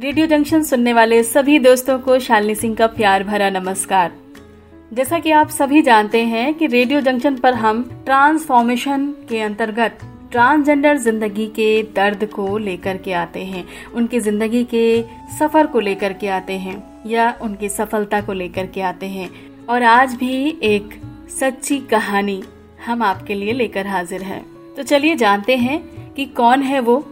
Radio junction सुनने वाले सभी दोस्तों को शालिनी सिंह का प्यार भरा नमस्कार। जैसा कि आप सभी जानते हैं कि रेडियो जंक्शन पर हम ट्रांसफॉर्मेशन के अंतर्गत ट्रांसजेंडर ज़िंदगी के दर्द को लेकर के आते हैं, उनकी ज़िंदगी के सफ़र को लेकर के आते हैं या उनकी सफलता को लेकर के आते हैं। और आज भी एक सच्ची कहानी हम आपके लिए लेकर हाजिर है। तो चलिए जानते हैं कि कौन है वो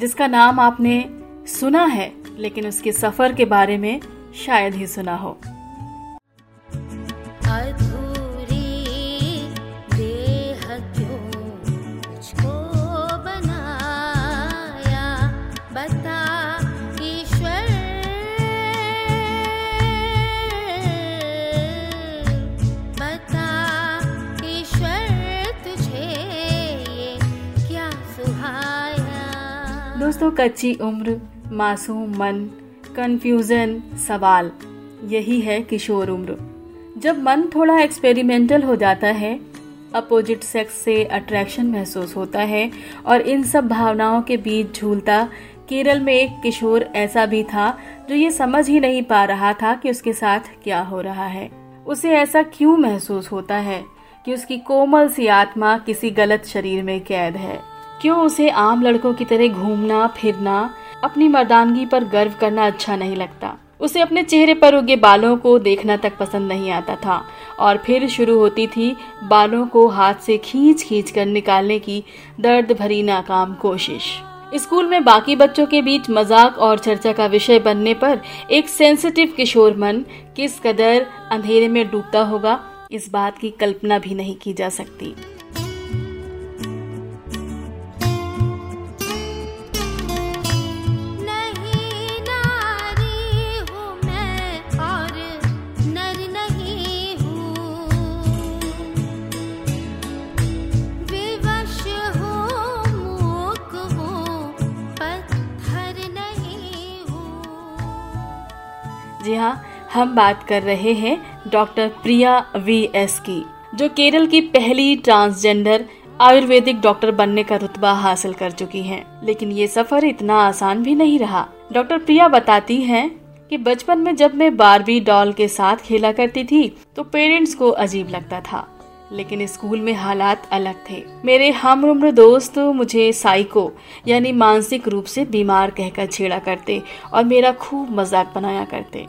जिसका नाम आपने सुना है लेकिन उसके सफ़र के बारे में शायद ही सुना हो। दोस्तों कच्ची उम्र मासूम, मन कंफ्यूजन सवाल। यही है किशोर उम्र। जब मन थोड़ा एक्सपेरिमेंटल हो जाता है अपोजिट सेक्स से अट्रैक्शन महसूस होता है और इन सब भावनाओं के बीच झूलता, केरल में एक किशोर ऐसा भी था जो ये समझ ही नहीं पा रहा था कि उसके साथ क्या हो रहा है। उसे ऐसा क्यों महसूस होता है कि उसकी कोमल सी आत्मा किसी गलत शरीर में कैद है? क्यों उसे आम लड़कों की तरह घूमना, फिरना अपनी मर्दानगी पर गर्व करना अच्छा नहीं लगता। उसे अपने चेहरे पर उगे बालों को देखना तक पसंद नहीं आता था। और फिर शुरू होती थी बालों को हाथ से खींच खींच कर निकालने की दर्द भरी नाकाम कोशिश। स्कूल में बाकी बच्चों के बीच मज़ाक और चर्चा का विषय बनने पर एक सेंसिटिव किशोर मन किस कदर अंधेरे में डूबता होगा, इस बात की कल्पना भी नहीं की जा सकती। हम बात कर रहे हैं डॉक्टर प्रिया वी एस की, जो केरल की पहली ट्रांसजेंडर आयुर्वेदिक डॉक्टर बनने का रुतबा हासिल कर चुकी हैं। लेकिन ये सफ़र इतना आसान भी नहीं रहा। डॉक्टर प्रिया बताती हैं कि बचपन में जब मैं बारबी डॉल के साथ खेला करती थी तो पेरेंट्स को अजीब लगता था। लेकिन स्कूल में हालात अलग थे। मेरे हम उम्र दोस्त मुझे साइको, यानी मानसिक रूप से बीमार कहकर छेड़ा करते और मेरा खूब मज़ाक बनाया करते।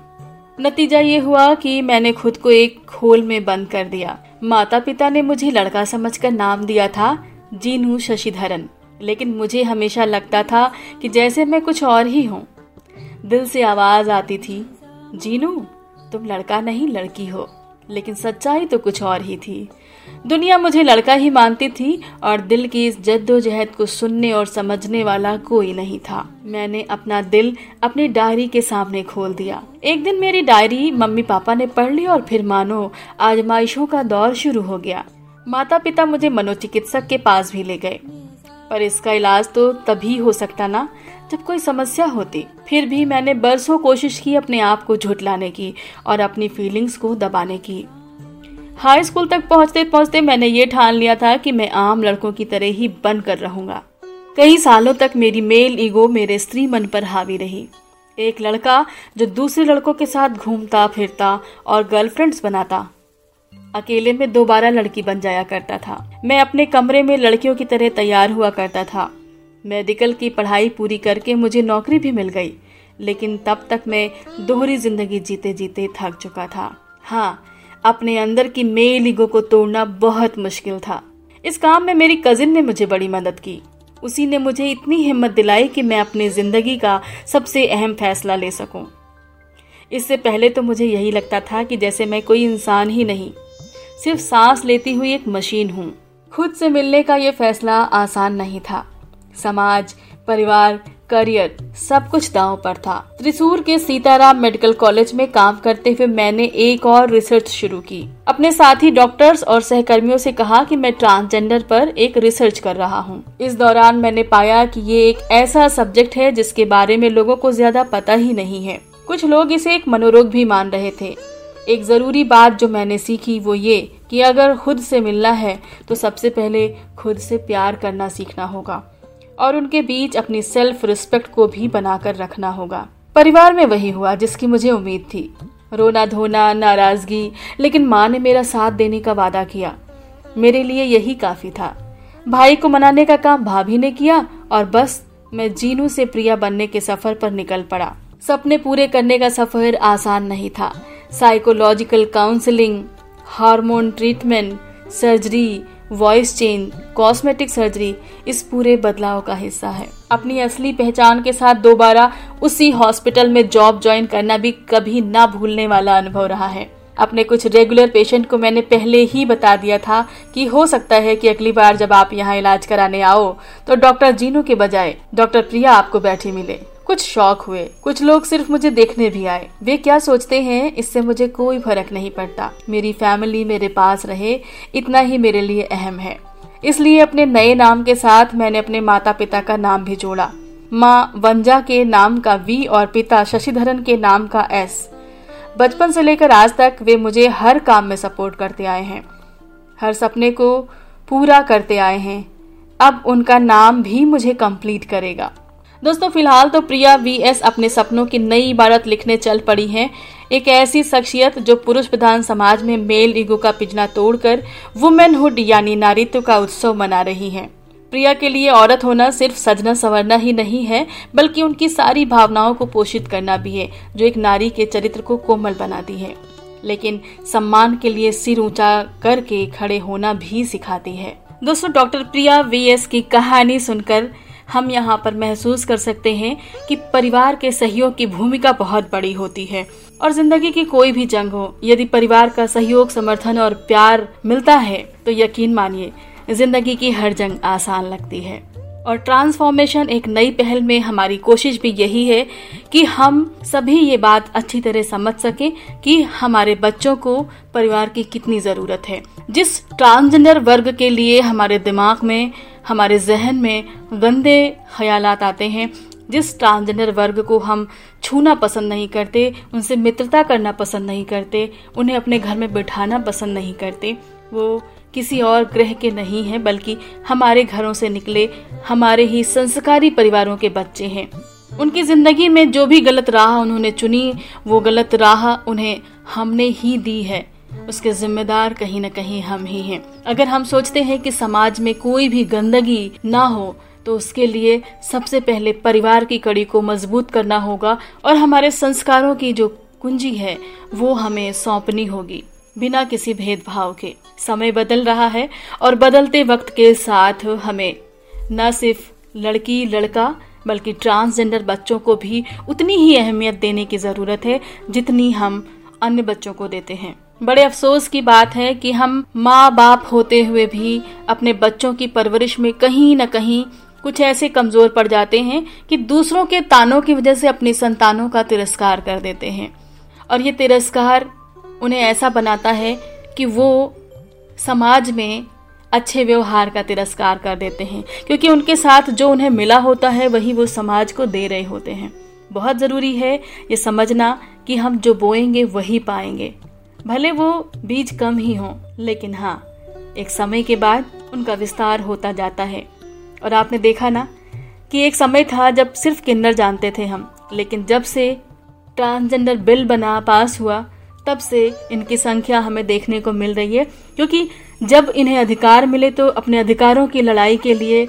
नतीजा ये हुआ कि मैंने खुद को एक खोल में बंद कर दिया। माता पिता ने मुझे लड़का समझकर नाम दिया था, जीनू शशिधरन। लेकिन मुझे हमेशा लगता था कि जैसे मैं कुछ और ही हूँ। दिल से आवाज़ आती थी, जीनू, तुम लड़का नहीं, लड़की हो। लेकिन सच्चाई तो कुछ और ही थी। दुनिया मुझे लड़का ही मानती थी और दिल की इस जद्दोजहद को सुनने और समझने वाला कोई नहीं था। मैंने अपना दिल अपनी डायरी के सामने खोल दिया। एक दिन मेरी डायरी मम्मी पापा ने पढ़ ली और फिर मानो आजमाइशों का दौर शुरू हो गया। माता पिता मुझे मनोचिकित्सक के पास भी ले गए। पर इसका इलाज तो तभी हो सकता ना, जब कोई समस्या होती। फिर भी मैंने बरसों कोशिश की अपने आप को झुटलाने की और अपनी फीलिंग्स को दबाने की। हाई स्कूल तक पहुँचते पहुँचते मैंने ये ठान लिया था कि मैं आम लड़कों की तरह ही बन कर रहूँगा। कई सालों तक मेरी मेल ईगो मेरे स्त्री मन पर हावी रही। एक लड़का जो दूसरे लड़कों के साथ घूमता, फिरता और गर्लफ्रेंड्स बनाता, अकेले में दोबारा लड़की बन जाया करता था। मैं अपने कमरे में लड़कियों की तरह तैयार हुआ करता था। मेडिकल की पढ़ाई पूरी करके मुझे नौकरी भी मिल गई, लेकिन तब तक मैं दोहरी ज़िंदगी जीते जीते थक चुका था। हाँ अपने अंदर की मेल ईगो को तोड़ना बहुत मुश्किल था। इस काम में मेरी कजिन ने मुझे बड़ी मदद की। उसी ने मुझे इतनी हिम्मत दिलाई कि मैं अपनी ज़िंदगी का सबसे अहम फैसला ले सकूँ। इससे पहले तो मुझे यही लगता था कि जैसे मैं कोई इंसान ही नहीं, सिर्फ़ सांस लेती हुई एक मशीन हूँ। खुद से मिलने का ये फैसला आसान नहीं था। समाज, परिवार, करियर, सब कुछ दांव पर था। त्रिशूर के सीताराम मेडिकल कॉलेज में काम करते हुए मैंने एक और रिसर्च शुरू की। अपने साथी डॉक्टर्स और सहकर्मियों से कहा कि मैं ट्रांसजेंडर पर एक रिसर्च कर रहा हूँ। इस दौरान मैंने पाया कि ये एक ऐसा सब्जेक्ट है जिसके बारे में लोगों को ज़्यादा पता ही नहीं है। कुछ लोग इसे एक मनोरोग भी मान रहे थे। एक ज़रूरी बात जो मैंने सीखी वो ये कि अगर खुद से मिलना है तो सबसे पहले खुद से प्यार करना सीखना होगा। और उनके बीच अपनी सेल्फ रिस्पेक्ट को भी बनाकर रखना होगा। परिवार में वही हुआ जिसकी मुझे उम्मीद थी। रोना धोना, नाराज़गी, लेकिन माँ ने मेरा साथ देने का वादा किया। मेरे लिए यही काफ़ी था। भाई को मनाने का काम भाभी ने किया और बस मैं जीनू से प्रिया बनने के सफ़र पर निकल पड़ा। सपने पूरे करने का सफ़र आसान नहीं था। Psychological counselling hormone treatment surgery voice change cosmetic surgery, इस पूरे बदलाव का हिस्सा है। अपनी असली पहचान के साथ दोबारा उसी हॉस्पिटल में जॉब ज्वाइन करना भी कभी ना भूलने वाला अनुभव रहा है। अपने कुछ रेगुलर पेशेंट को मैंने पहले ही बता दिया था कि हो सकता है कि अगली बार जब आप यहाँ इलाज कराने आओ तो डॉक्टर जीनू के बजाय डॉक्टर प्रिया आपको बैठी मिले। कुछ शौक हुए। कुछ लोग सिर्फ़ मुझे देखने भी आए। वे क्या सोचते हैं, इससे मुझे कोई फ़र्क नहीं पड़ता। मेरी फैमिली मेरे पास रहे, इतना ही मेरे लिए अहम है। इसलिए अपने नए नाम के साथ मैंने अपने माता पिता का नाम भी जोड़ा। माँ वंजा के नाम का वी और पिता शशिधरन के नाम का एस। बचपन से लेकर आज तक वे मुझे हर काम में सपोर्ट करते आए हैं। हर सपने को पूरा करते आए हैं। अब उनका नाम भी मुझे कंप्लीट करेगा। दोस्तों, फ़िलहाल तो प्रिया वी एस अपने सपनों की नई इबारत लिखने चल पड़ी हैं। एक ऐसी शख्सियत जो पुरुष प्रधान समाज में मेल ईगो का पिजना तोड़कर वुमेनहुड यानी नारित्व का उत्सव मना रही हैं। प्रिया के लिए औरत होना सिर्फ़ सजना संवरना ही नहीं है, बल्कि उनकी सारी भावनाओं को पोषित करना भी है, जो एक नारी के चरित्र को कोमल बनाती है। लेकिन सम्मान के लिए सिर ऊँचा करके खड़े होना भी सिखाती है। दोस्तों, डॉक्टर प्रिया वी एस की कहानी सुनकर हम यहाँ पर महसूस कर सकते हैं कि परिवार के सहयोग की भूमिका बहुत बड़ी होती है। और ज़िंदगी की कोई भी जंग हो, यदि परिवार का सहयोग, समर्थन और प्यार मिलता है तो यकीन मानिए, ज़िंदगी की हर जंग आसान लगती है। और ट्रांसफॉर्मेशन एक नई पहल में हमारी कोशिश भी यही है कि हम सभी ये बात अच्छी तरह समझ सके कि हमारे बच्चों को परिवार की कितनी ज़रूरत है। जिस ट्रांसजेंडर वर्ग के लिए हमारे दिमाग में हमारे जहन में गंदे ख्यालात आते हैं। जिस ट्रांसजेंडर वर्ग को हम छूना पसंद नहीं करते, उनसे मित्रता करना पसंद नहीं करते, उन्हें अपने घर में बिठाना पसंद नहीं करते, वो किसी और ग्रह के नहीं हैं, बल्कि हमारे घरों से निकले, हमारे ही संस्कारी परिवारों के बच्चे हैं। उनकी ज़िंदगी में जो भी गलत राह उन्होंने चुनी, वो गलत राह उन्हें हमने ही दी है। उसके जिम्मेदार कहीं न कहीं हम ही हैं। अगर हम सोचते हैं कि समाज में कोई भी गंदगी ना हो तो उसके लिए सबसे पहले परिवार की कड़ी को मज़बूत करना होगा और हमारे संस्कारों की जो कुंजी है, वो हमें सौंपनी होगी, बिना किसी भेदभाव के। समय बदल रहा है और बदलते वक्त के साथ हमें न सिर्फ़ लड़की, लड़का, बल्कि ट्रांसजेंडर बच्चों को भी उतनी ही अहमियत देने की ज़रूरत है, जितनी हम अन्य बच्चों को देते हैं। बड़े अफसोस की बात है कि हम माँ बाप होते हुए भी अपने बच्चों की परवरिश में कहीं न कहीं कुछ ऐसे कमज़ोर पड़ जाते हैं कि दूसरों के तानों की वजह से अपनी संतानों का तिरस्कार कर देते हैं। और ये तिरस्कार उन्हें ऐसा बनाता है कि वो समाज में अच्छे व्यवहार का तिरस्कार कर देते हैं, क्योंकि उनके साथ जो उन्हें मिला होता है, वही वो समाज को दे रहे होते हैं। बहुत ज़रूरी है ये समझना कि हम जो बोएँगे, वही पाएँगे। भले वो बीज कम ही हो, लेकिन हाँ एक समय के बाद उनका विस्तार होता जाता है। और आपने देखा ना कि एक समय था जब सिर्फ़ किन्नर जानते थे हम, लेकिन जब से ट्रांसजेंडर बिल बना पास हुआ, तब से इनकी संख्या हमें देखने को मिल रही है, क्योंकि जब इन्हें अधिकार मिले तो अपने अधिकारों की लड़ाई के लिए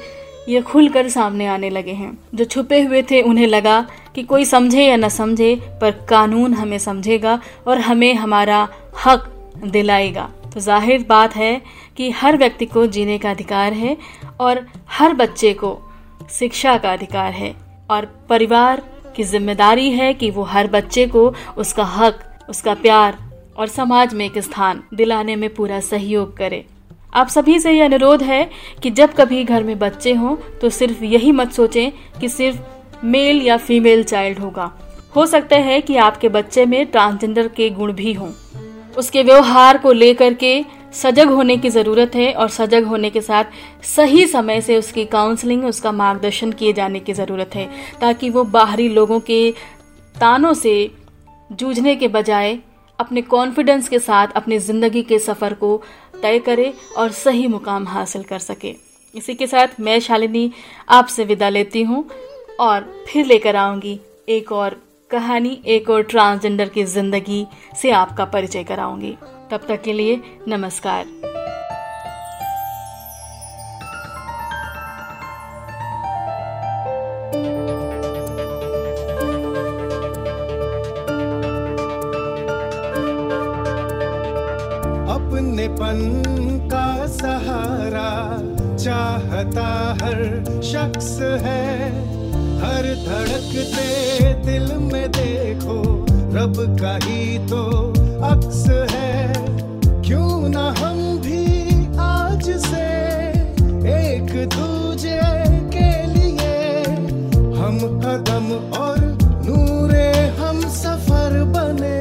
ये खुलकर सामने आने लगे हैं। जो छुपे हुए थे, उन्हें लगा कि कोई समझे या न समझे, पर कानून हमें समझेगा और हमें हमारा हक दिलाएगा। तो ज़ाहिर बात है कि हर व्यक्ति को जीने का अधिकार है और हर बच्चे को शिक्षा का अधिकार है। और परिवार की ज़िम्मेदारी है कि वो हर बच्चे को उसका हक, उसका प्यार और समाज में एक स्थान दिलाने में पूरा सहयोग करे। आप सभी से यह अनुरोध है कि जब कभी घर में बच्चे हों तो सिर्फ़ यही मत सोचें कि सिर्फ़ मेल या फीमेल चाइल्ड होगा। हो सकता है कि आपके बच्चे में ट्रांसजेंडर के गुण भी हों। उसके व्यवहार को लेकर के सजग होने की ज़रूरत है और सजग होने के साथ सही समय से उसकी काउंसलिंग उसका मार्गदर्शन किए जाने की ज़रूरत है, ताकि वो बाहरी लोगों के तानों से जूझने के बजाय अपने कॉन्फिडेंस के साथ अपनी ज़िंदगी के सफ़र को तय करे और सही मुकाम हासिल कर सके। इसी के साथ मैं शालिनी आपसे विदा लेती हूँ। और फिर लेकर आऊँगी एक और कहानी, एक और ट्रांसजेंडर की ज़िंदगी से आपका परिचय कराऊँगी। तब तक के लिए नमस्कार। हर धड़कते दिल में देखो, रब का ही तो अक्स है। क्यों ना हम भी आज से एक दूजे के लिए हम कदम और नूरे हम सफ़र बने।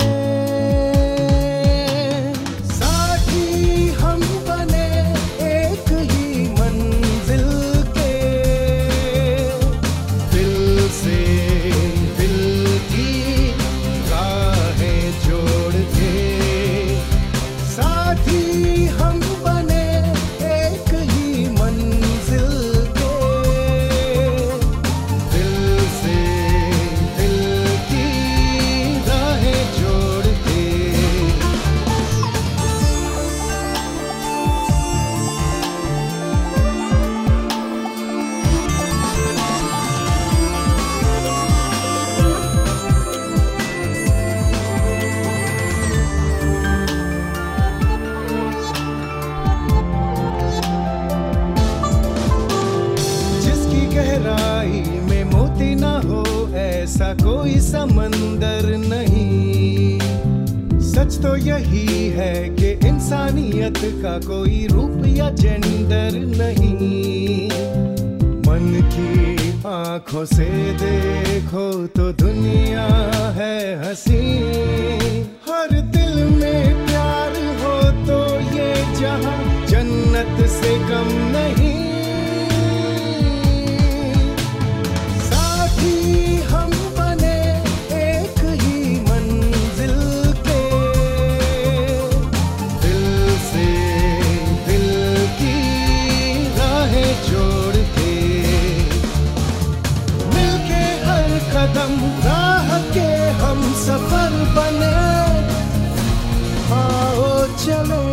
समंदर नहीं। सच तो यही है कि इंसानियत का कोई रूप या जेंडर नहीं। मन की आँखों से देखो तो दुनिया है हसी। कदम राह के हम सफल बने। आओ चलो।